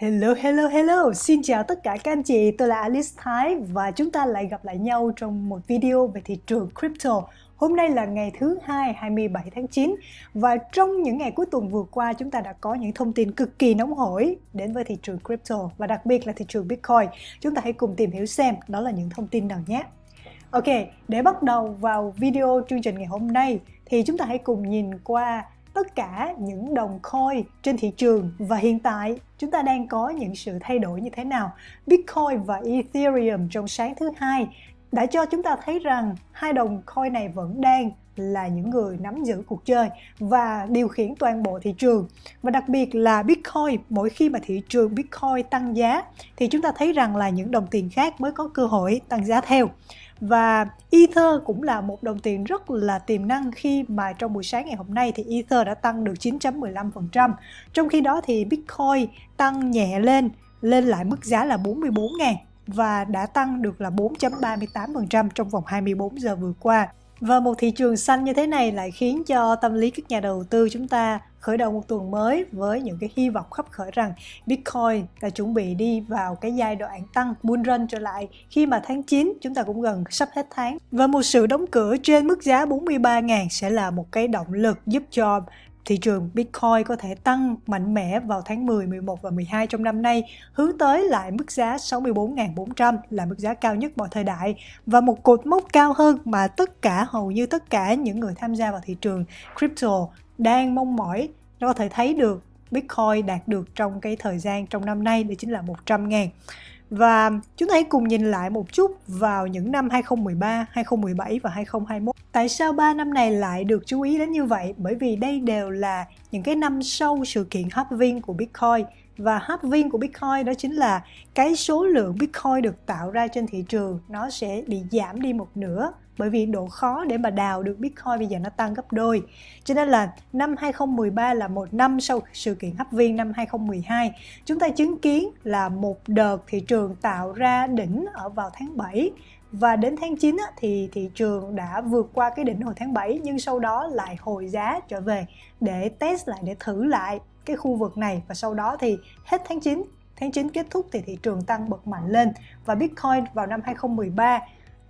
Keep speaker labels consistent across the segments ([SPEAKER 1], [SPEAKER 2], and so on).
[SPEAKER 1] Hello, hello, hello! Xin chào tất cả các anh chị, tôi là Alice Thái và chúng ta lại gặp lại nhau trong một video về thị trường crypto. Hôm nay là ngày thứ hai 27 tháng 9 và trong những ngày cuối tuần vừa qua chúng ta đã có những thông tin cực kỳ nóng hổi đến với thị trường crypto và đặc biệt là thị trường Bitcoin. Chúng ta hãy cùng tìm hiểu xem đó là những thông tin nào nhé. Ok, để bắt đầu vào video chương trình ngày hôm nay thì chúng ta hãy cùng nhìn qua tất cả những đồng coin trên thị trường. Và hiện tại, chúng ta đang có những sự thay đổi như thế nào. Bitcoin và Ethereum trong sáng thứ hai đã cho chúng ta thấy rằng hai đồng coin này vẫn đang là những người nắm giữ cuộc chơi và điều khiển toàn bộ thị trường. Và đặc biệt là Bitcoin, mỗi khi mà thị trường Bitcoin tăng giá, thì chúng ta thấy rằng là những đồng tiền khác mới có cơ hội tăng giá theo và Ether cũng là một đồng tiền rất là tiềm năng khi mà trong buổi sáng ngày hôm nay thì Ether đã tăng được 9.15%. Trong khi đó thì Bitcoin tăng nhẹ lên lên lại mức giá là 44 000 và đã tăng được là 4.38% trong vòng 24 giờ vừa qua. Và một thị trường xanh như thế này lại khiến cho tâm lý các nhà đầu tư chúng ta khởi đầu một tuần mới với những cái hy vọng khắp khởi rằng Bitcoin đã chuẩn bị đi vào cái giai đoạn tăng bull run trở lại khi mà tháng 9 chúng ta cũng gần sắp hết tháng. Và một sự đóng cửa trên mức giá 43.000 sẽ là một cái động lực giúp cho thị trường Bitcoin có thể tăng mạnh mẽ vào tháng 10, 11 và 12 trong năm nay, hướng tới lại mức giá 64.400 là mức giá cao nhất mọi thời đại và một cột mốc cao hơn mà tất cả hầu như tất cả những người tham gia vào thị trường crypto đang mong mỏi nó có thể thấy được Bitcoin đạt được trong cái thời gian trong năm nay đó chính là 100 ngàn và chúng ta hãy cùng nhìn lại một chút vào những năm 2013, 2017 và 2021. Tại sao ba năm này lại được chú ý đến như vậy? Bởi vì đây đều là những cái năm sau sự kiện halving của Bitcoin và halving của Bitcoin đó chính là cái số lượng Bitcoin được tạo ra trên thị trường nó sẽ bị giảm đi một nửa bởi vì độ khó để mà đào được Bitcoin bây giờ nó tăng gấp đôi. Cho nên là năm 2013 là một năm sau sự kiện hấp viên năm 2012, chúng ta chứng kiến là một đợt thị trường tạo ra đỉnh ở vào tháng 7 và đến tháng 9 thì thị trường đã vượt qua cái đỉnh hồi tháng 7 nhưng sau đó lại hồi giá trở về để test lại để thử lại cái khu vực này. Và sau đó thì hết tháng 9 tháng 9 kết thúc thì thị trường tăng bật mạnh lên. Và Bitcoin vào năm 2013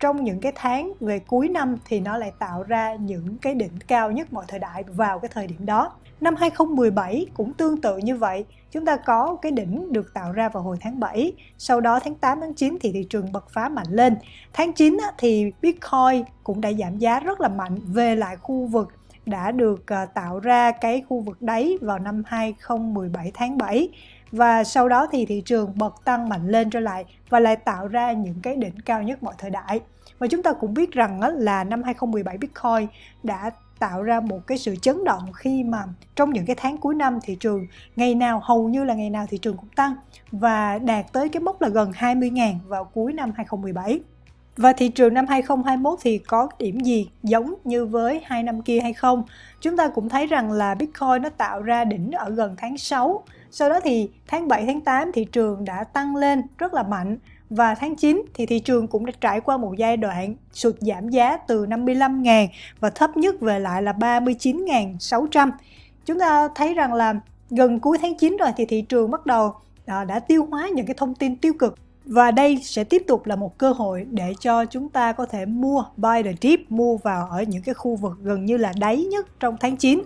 [SPEAKER 1] trong những cái tháng về cuối năm thì nó lại tạo ra những cái đỉnh cao nhất mọi thời đại vào cái thời điểm đó. Năm 2017 cũng tương tự như vậy, chúng ta có cái đỉnh được tạo ra vào hồi tháng 7, sau đó tháng 8 tháng 9 thì thị trường bật phá mạnh lên. Tháng 9 thì Bitcoin cũng đã giảm giá rất là mạnh về lại khu vực đã được ờ, tạo ra cái khu vực đáy vào năm 2017 tháng 7 và sau đó thì thị trường bật tăng mạnh lên trở lại và lại tạo ra những cái đỉnh cao nhất mọi thời đại. Và chúng ta cũng biết rằng là năm 2017 Bitcoin đã tạo ra một cái sự chấn động khi mà trong những cái tháng cuối năm thị trường ngày nào, hầu như là ngày nào thị trường cũng tăng và đạt tới cái mốc là gần 20.000 vào cuối năm 2017. Và thị trường năm 2021 thì có điểm gì giống như với hai năm kia hay không? Chúng ta cũng thấy rằng là Bitcoin nó tạo ra đỉnh ở gần tháng 6. Sau đó thì tháng 7, tháng 8 thị trường đã tăng lên rất là mạnh và tháng 9 thì thị trường cũng đã trải qua một giai đoạn sụt giảm giá từ 55.000 và thấp nhất về lại là 39.600. Chúng ta thấy rằng là gần cuối tháng 9 rồi thì thị trường bắt đầu à, đã tiêu hóa những cái thông tin tiêu cực và đây sẽ tiếp tục là một cơ hội để cho chúng ta có thể mua buy the dip, mua vào ở những cái khu vực gần như là đáy nhất trong tháng 9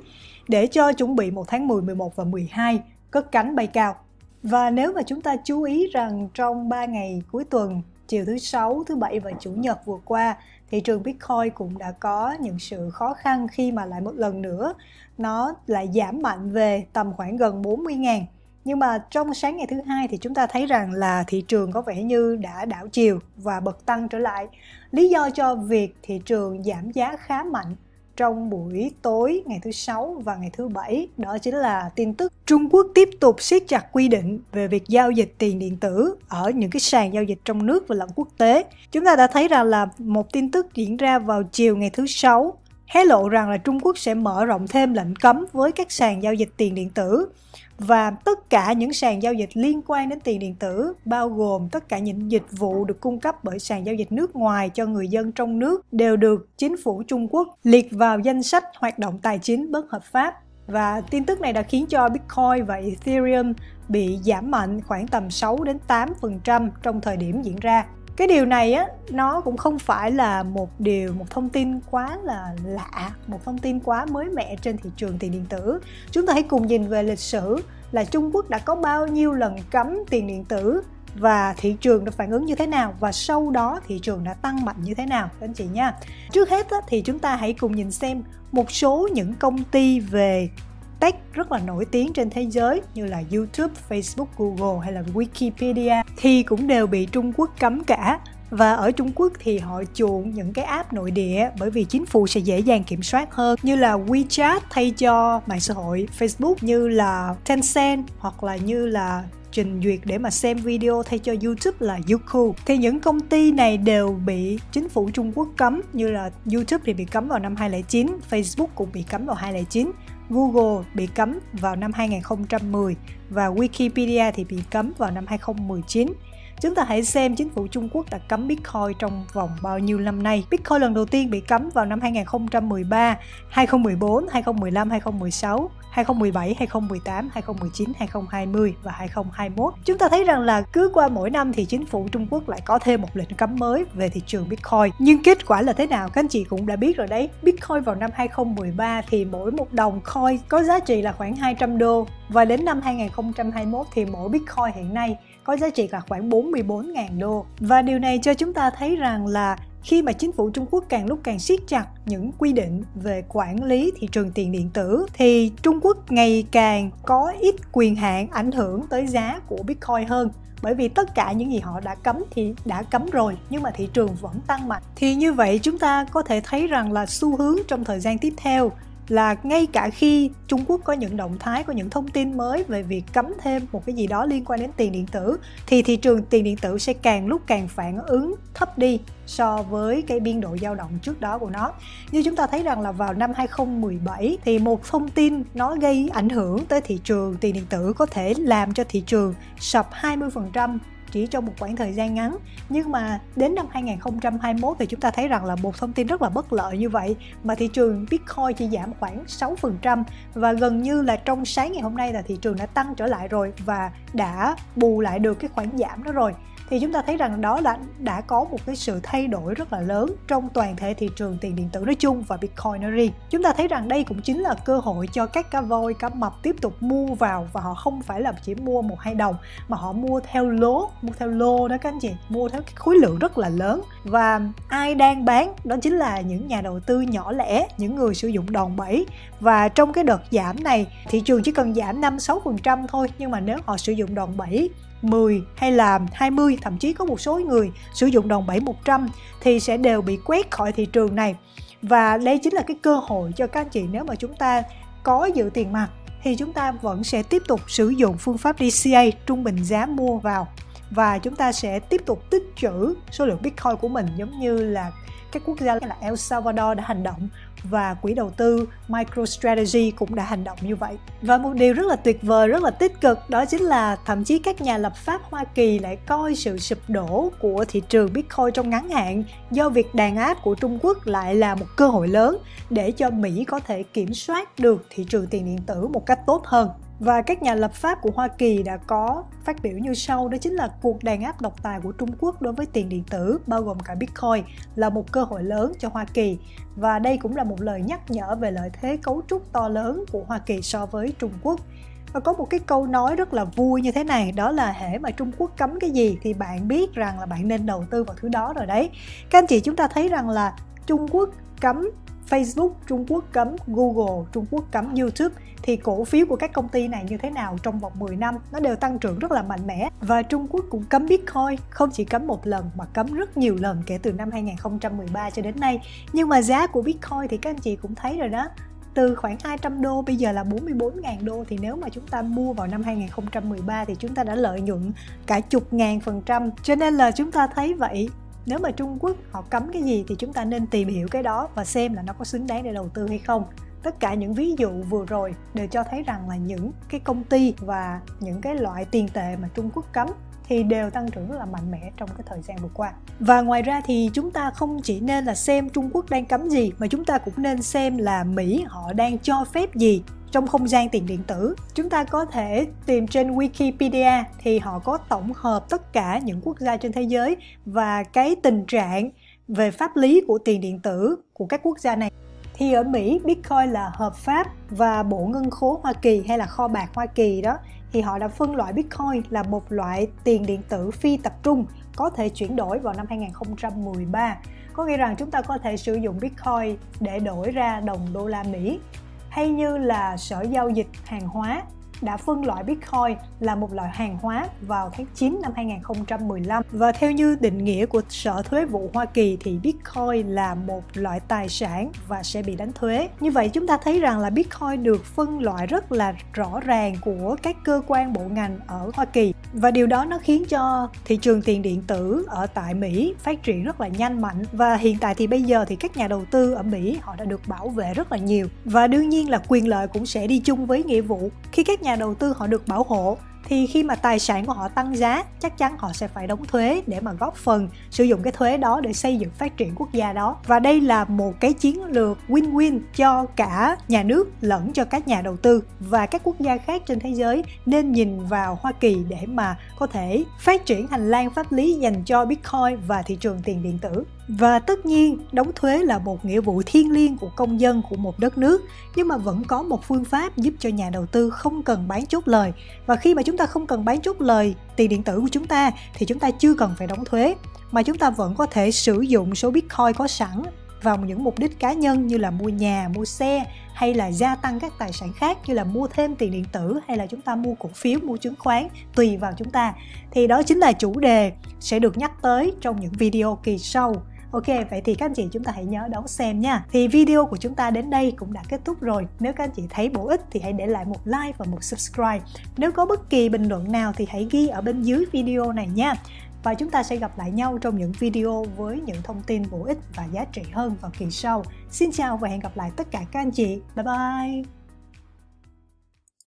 [SPEAKER 1] để cho chuẩn bị một tháng 10, 11 và 12 cất cánh bay cao. Và nếu mà chúng ta chú ý rằng trong 3 ngày cuối tuần, chiều thứ sáu, thứ bảy và chủ nhật vừa qua, thị trường Bitcoin cũng đã có những sự khó khăn khi mà lại một lần nữa nó lại giảm mạnh về tầm khoảng gần 40.000 nhưng mà trong sáng ngày thứ hai thì chúng ta thấy rằng là thị trường có vẻ như đã đảo chiều và bật tăng trở lại lý do cho việc thị trường giảm giá khá mạnh trong buổi tối ngày thứ sáu và ngày thứ bảy đó chính là tin tức Trung Quốc tiếp tục siết chặt quy định về việc giao dịch tiền điện tử ở những cái sàn giao dịch trong nước và lẫn quốc tế. Chúng ta đã thấy rằng là một tin tức diễn ra vào chiều ngày thứ sáu, hé lộ rằng là Trung Quốc sẽ mở rộng thêm lệnh cấm với các sàn giao dịch tiền điện tử và tất cả những sàn giao dịch liên quan đến tiền điện tử, bao gồm tất cả những dịch vụ được cung cấp bởi sàn giao dịch nước ngoài cho người dân trong nước, đều được chính phủ Trung Quốc liệt vào danh sách hoạt động tài chính bất hợp pháp và tin tức này đã khiến cho Bitcoin và Ethereum bị giảm mạnh khoảng tầm 6 đến 8% trong thời điểm diễn ra. Cái điều này á nó cũng không phải là một điều một thông tin quá là lạ, một thông tin quá mới mẻ trên thị trường tiền điện tử. Chúng ta hãy cùng nhìn về lịch sử là Trung Quốc đã có bao nhiêu lần cấm tiền điện tử và thị trường đã phản ứng như thế nào và sau đó thị trường đã tăng mạnh như thế nào các anh chị nha. Trước hết á thì chúng ta hãy cùng nhìn xem một số những công ty về tech rất là nổi tiếng trên thế giới như là YouTube, Facebook, Google hay là Wikipedia thì cũng đều bị Trung Quốc cấm cả. Và ở Trung Quốc thì họ chuộng những cái app nội địa bởi vì chính phủ sẽ dễ dàng kiểm soát hơn như là WeChat thay cho mạng xã hội Facebook như là Tencent hoặc là như là trình duyệt để mà xem video thay cho YouTube là Youku. Thì những công ty này đều bị chính phủ Trung Quốc cấm như là YouTube thì bị cấm vào năm 2009, Facebook cũng bị cấm vào 2009 Google bị cấm vào năm 2010 và Wikipedia thì bị cấm vào năm 2019. Chúng ta hãy xem chính phủ Trung Quốc đã cấm Bitcoin trong vòng bao nhiêu năm nay. Bitcoin lần đầu tiên bị cấm vào năm 2013, 2014, 2015, 2016, 2017, 2018, 2019, 2020 và 2021. Chúng ta thấy rằng là cứ qua mỗi năm thì chính phủ Trung Quốc lại có thêm một lệnh cấm mới về thị trường Bitcoin. Nhưng kết quả là thế nào các anh chị cũng đã biết rồi đấy. Bitcoin vào năm 2013 thì mỗi một đồng coin có giá trị là khoảng 200 đô và đến năm 2021 thì mỗi Bitcoin hiện nay có giá trị là khoảng 4 44.000 đô. Và điều này cho chúng ta thấy rằng là khi mà chính phủ Trung Quốc càng lúc càng siết chặt những quy định về quản lý thị trường tiền điện tử, thì Trung Quốc ngày càng có ít quyền hạn ảnh hưởng tới giá của Bitcoin hơn bởi vì tất cả những gì họ đã cấm thì đã cấm rồi, nhưng mà thị trường vẫn tăng mạnh thì như vậy chúng ta có thể thấy rằng là xu hướng trong thời gian tiếp theo là ngay cả khi Trung Quốc có những động thái, có những thông tin mới về việc cấm thêm một cái gì đó liên quan đến tiền điện tử thì thị trường tiền điện tử sẽ càng lúc càng phản ứng thấp đi so với cái biên độ dao động trước đó của nó. Như chúng ta thấy rằng là vào năm 2017 thì một thông tin nó gây ảnh hưởng tới thị trường tiền điện tử có thể làm cho thị trường sập 20% chỉ trong một khoảng thời gian ngắn. Nhưng mà đến năm 2021 thì chúng ta thấy rằng là một thông tin rất là bất lợi như vậy. Mà thị trường Bitcoin chỉ giảm khoảng 6% và gần như là trong sáng ngày hôm nay là thị trường đã tăng trở lại rồi và đã bù lại được cái khoản giảm đó rồi thì chúng ta thấy rằng đó là đã có một cái sự thay đổi rất là lớn trong toàn thể thị trường tiền điện tử nói chung và Bitcoin nói riêng. Chúng ta thấy rằng đây cũng chính là cơ hội cho các cá voi, cá mập tiếp tục mua vào và họ không phải là chỉ mua một hai đồng mà họ mua theo lố, mua theo lô đó các anh chị, mua theo cái khối lượng rất là lớn và ai đang bán đó chính là những nhà đầu tư nhỏ lẻ, những người sử dụng đòn bẩy và trong cái đợt giảm này thị trường chỉ cần giảm 5 6% thôi nhưng mà nếu họ sử dụng đòn bẩy 10 hay là 20 thậm chí có một số người sử dụng đòn bẩy 100 thì sẽ đều bị quét khỏi thị trường này. Và đây chính là cái cơ hội cho các anh chị nếu mà chúng ta có dự tiền mặt thì chúng ta vẫn sẽ tiếp tục sử dụng phương pháp DCA trung bình giá mua vào. Và chúng ta sẽ tiếp tục tích trữ số lượng Bitcoin của mình, giống như là các quốc gia như là El Salvador đã hành động và quỹ đầu tư MicroStrategy cũng đã hành động như vậy. Và một điều rất là tuyệt vời, rất là tích cực đó chính là thậm chí các nhà lập pháp Hoa Kỳ lại coi sự sụp đổ của thị trường Bitcoin trong ngắn hạn do việc đàn áp của Trung Quốc lại là một cơ hội lớn để cho Mỹ có thể kiểm soát được thị trường tiền điện tử một cách tốt hơn. Và các nhà lập pháp của Hoa Kỳ đã có phát biểu như sau, đó chính là cuộc đàn áp độc tài của Trung Quốc đối với tiền điện tử, bao gồm cả Bitcoin, là một cơ hội lớn cho Hoa Kỳ. Và đây cũng là một lời nhắc nhở về lợi thế cấu trúc to lớn của Hoa Kỳ so với Trung Quốc. Và có một cái câu nói rất là vui như thế này, đó là hễ mà Trung Quốc cấm cái gì thì bạn biết rằng là bạn nên đầu tư vào thứ đó rồi đấy. Các anh chị chúng ta thấy rằng là Trung Quốc cấm Facebook, Trung Quốc cấm, Google, Trung Quốc cấm, YouTube, thì cổ phiếu của các công ty này như thế nào trong vòng 10 năm? Nó đều tăng trưởng rất là mạnh mẽ. Và Trung Quốc cũng cấm Bitcoin, không chỉ cấm một lần mà cấm rất nhiều lần kể từ năm 2013 cho đến nay. Nhưng mà giá của Bitcoin thì các anh chị cũng thấy rồi đó, từ khoảng 200 đô bây giờ là 44.000 đô. Thì nếu mà chúng ta mua vào năm 2013 thì chúng ta đã lợi nhuận cả chục ngàn phần trăm. Cho nên là chúng ta thấy vậy nếu mà Trung Quốc họ cấm cái gì thì chúng ta nên tìm hiểu cái đó và xem là nó có xứng đáng để đầu tư hay không tất cả những ví dụ vừa rồi đều cho thấy rằng là những cái công ty và những cái loại tiền tệ mà Trung Quốc cấm thì đều tăng trưởng rất là mạnh mẽ trong cái thời gian vừa qua. Và ngoài ra thì chúng ta không chỉ nên là xem Trung Quốc đang cấm gì mà chúng ta cũng nên xem là Mỹ họ đang cho phép gì trong không gian tiền điện tử. Chúng ta có thể tìm trên Wikipedia thì họ có tổng hợp tất cả những quốc gia trên thế giới và cái tình trạng về pháp lý của tiền điện tử của các quốc gia này thì ở Mỹ, Bitcoin là hợp pháp và Bộ Ngân khố Hoa Kỳ hay là kho bạc Hoa Kỳ đó, thì họ đã phân loại Bitcoin là một loại tiền điện tử phi tập trung, có thể chuyển đổi vào năm 2013. Có nghĩa rằng chúng ta có thể sử dụng Bitcoin để đổi ra đồng đô la Mỹ hay như là Sở giao dịch hàng hóa đã phân loại Bitcoin là một loại hàng hóa vào tháng 9 năm 2015 và theo như định nghĩa của Sở Thuế vụ Hoa Kỳ thì Bitcoin là một loại tài sản và sẽ bị đánh thuế. Như vậy, chúng ta thấy rằng là Bitcoin được phân loại rất là rõ ràng của các cơ quan bộ ngành ở Hoa Kỳ. Và điều đó nó khiến cho thị trường tiền điện tử ở tại Mỹ phát triển rất là nhanh mạnh. Và hiện tại thì bây giờ thì các nhà đầu tư ở Mỹ họ đã được bảo vệ rất là nhiều. Và đương nhiên là quyền lợi cũng sẽ đi chung với nghĩa vụ. Khi các nhà nhà đầu tư họ được bảo hộ, thì khi mà tài sản của họ tăng giá, chắc chắn họ sẽ phải đóng thuế để mà góp phần sử dụng cái thuế đó để xây dựng phát triển quốc gia đó. Và đây là một cái chiến lược win-win cho cả nhà nước lẫn cho các nhà đầu tư và các quốc gia khác trên thế giới nên nhìn vào Hoa Kỳ để mà có thể phát triển hành lang pháp lý dành cho Bitcoin và thị trường tiền điện tử và tất nhiên đóng thuế là một nghĩa vụ thiêng liêng của công dân của một đất nước nhưng mà vẫn có một phương pháp giúp cho nhà đầu tư không cần bán chốt lời và khi mà chúng ta không cần bán chốt lời tiền điện tử của chúng ta thì chúng ta chưa cần phải đóng thuế mà chúng ta vẫn có thể sử dụng số bitcoin có sẵn vào những mục đích cá nhân như là mua nhà, mua xe hay là gia tăng các tài sản khác như là mua thêm tiền điện tử hay là chúng ta mua cổ phiếu, mua chứng khoán tùy vào chúng ta. Thì đó chính là chủ đề sẽ được nhắc tới trong những video kỳ sau. Ok, vậy thì các anh chị chúng ta hãy nhớ đón xem nha. Thì video của chúng ta đến đây cũng đã kết thúc rồi. Nếu các anh chị thấy bổ ích thì hãy để lại một like và một subscribe. Nếu có bất kỳ bình luận nào thì hãy ghi ở bên dưới video này nha. Và chúng ta sẽ gặp lại nhau trong những video với những thông tin bổ ích và giá trị hơn vào kỳ sau. Xin chào và hẹn gặp lại tất cả các anh chị. Bye bye!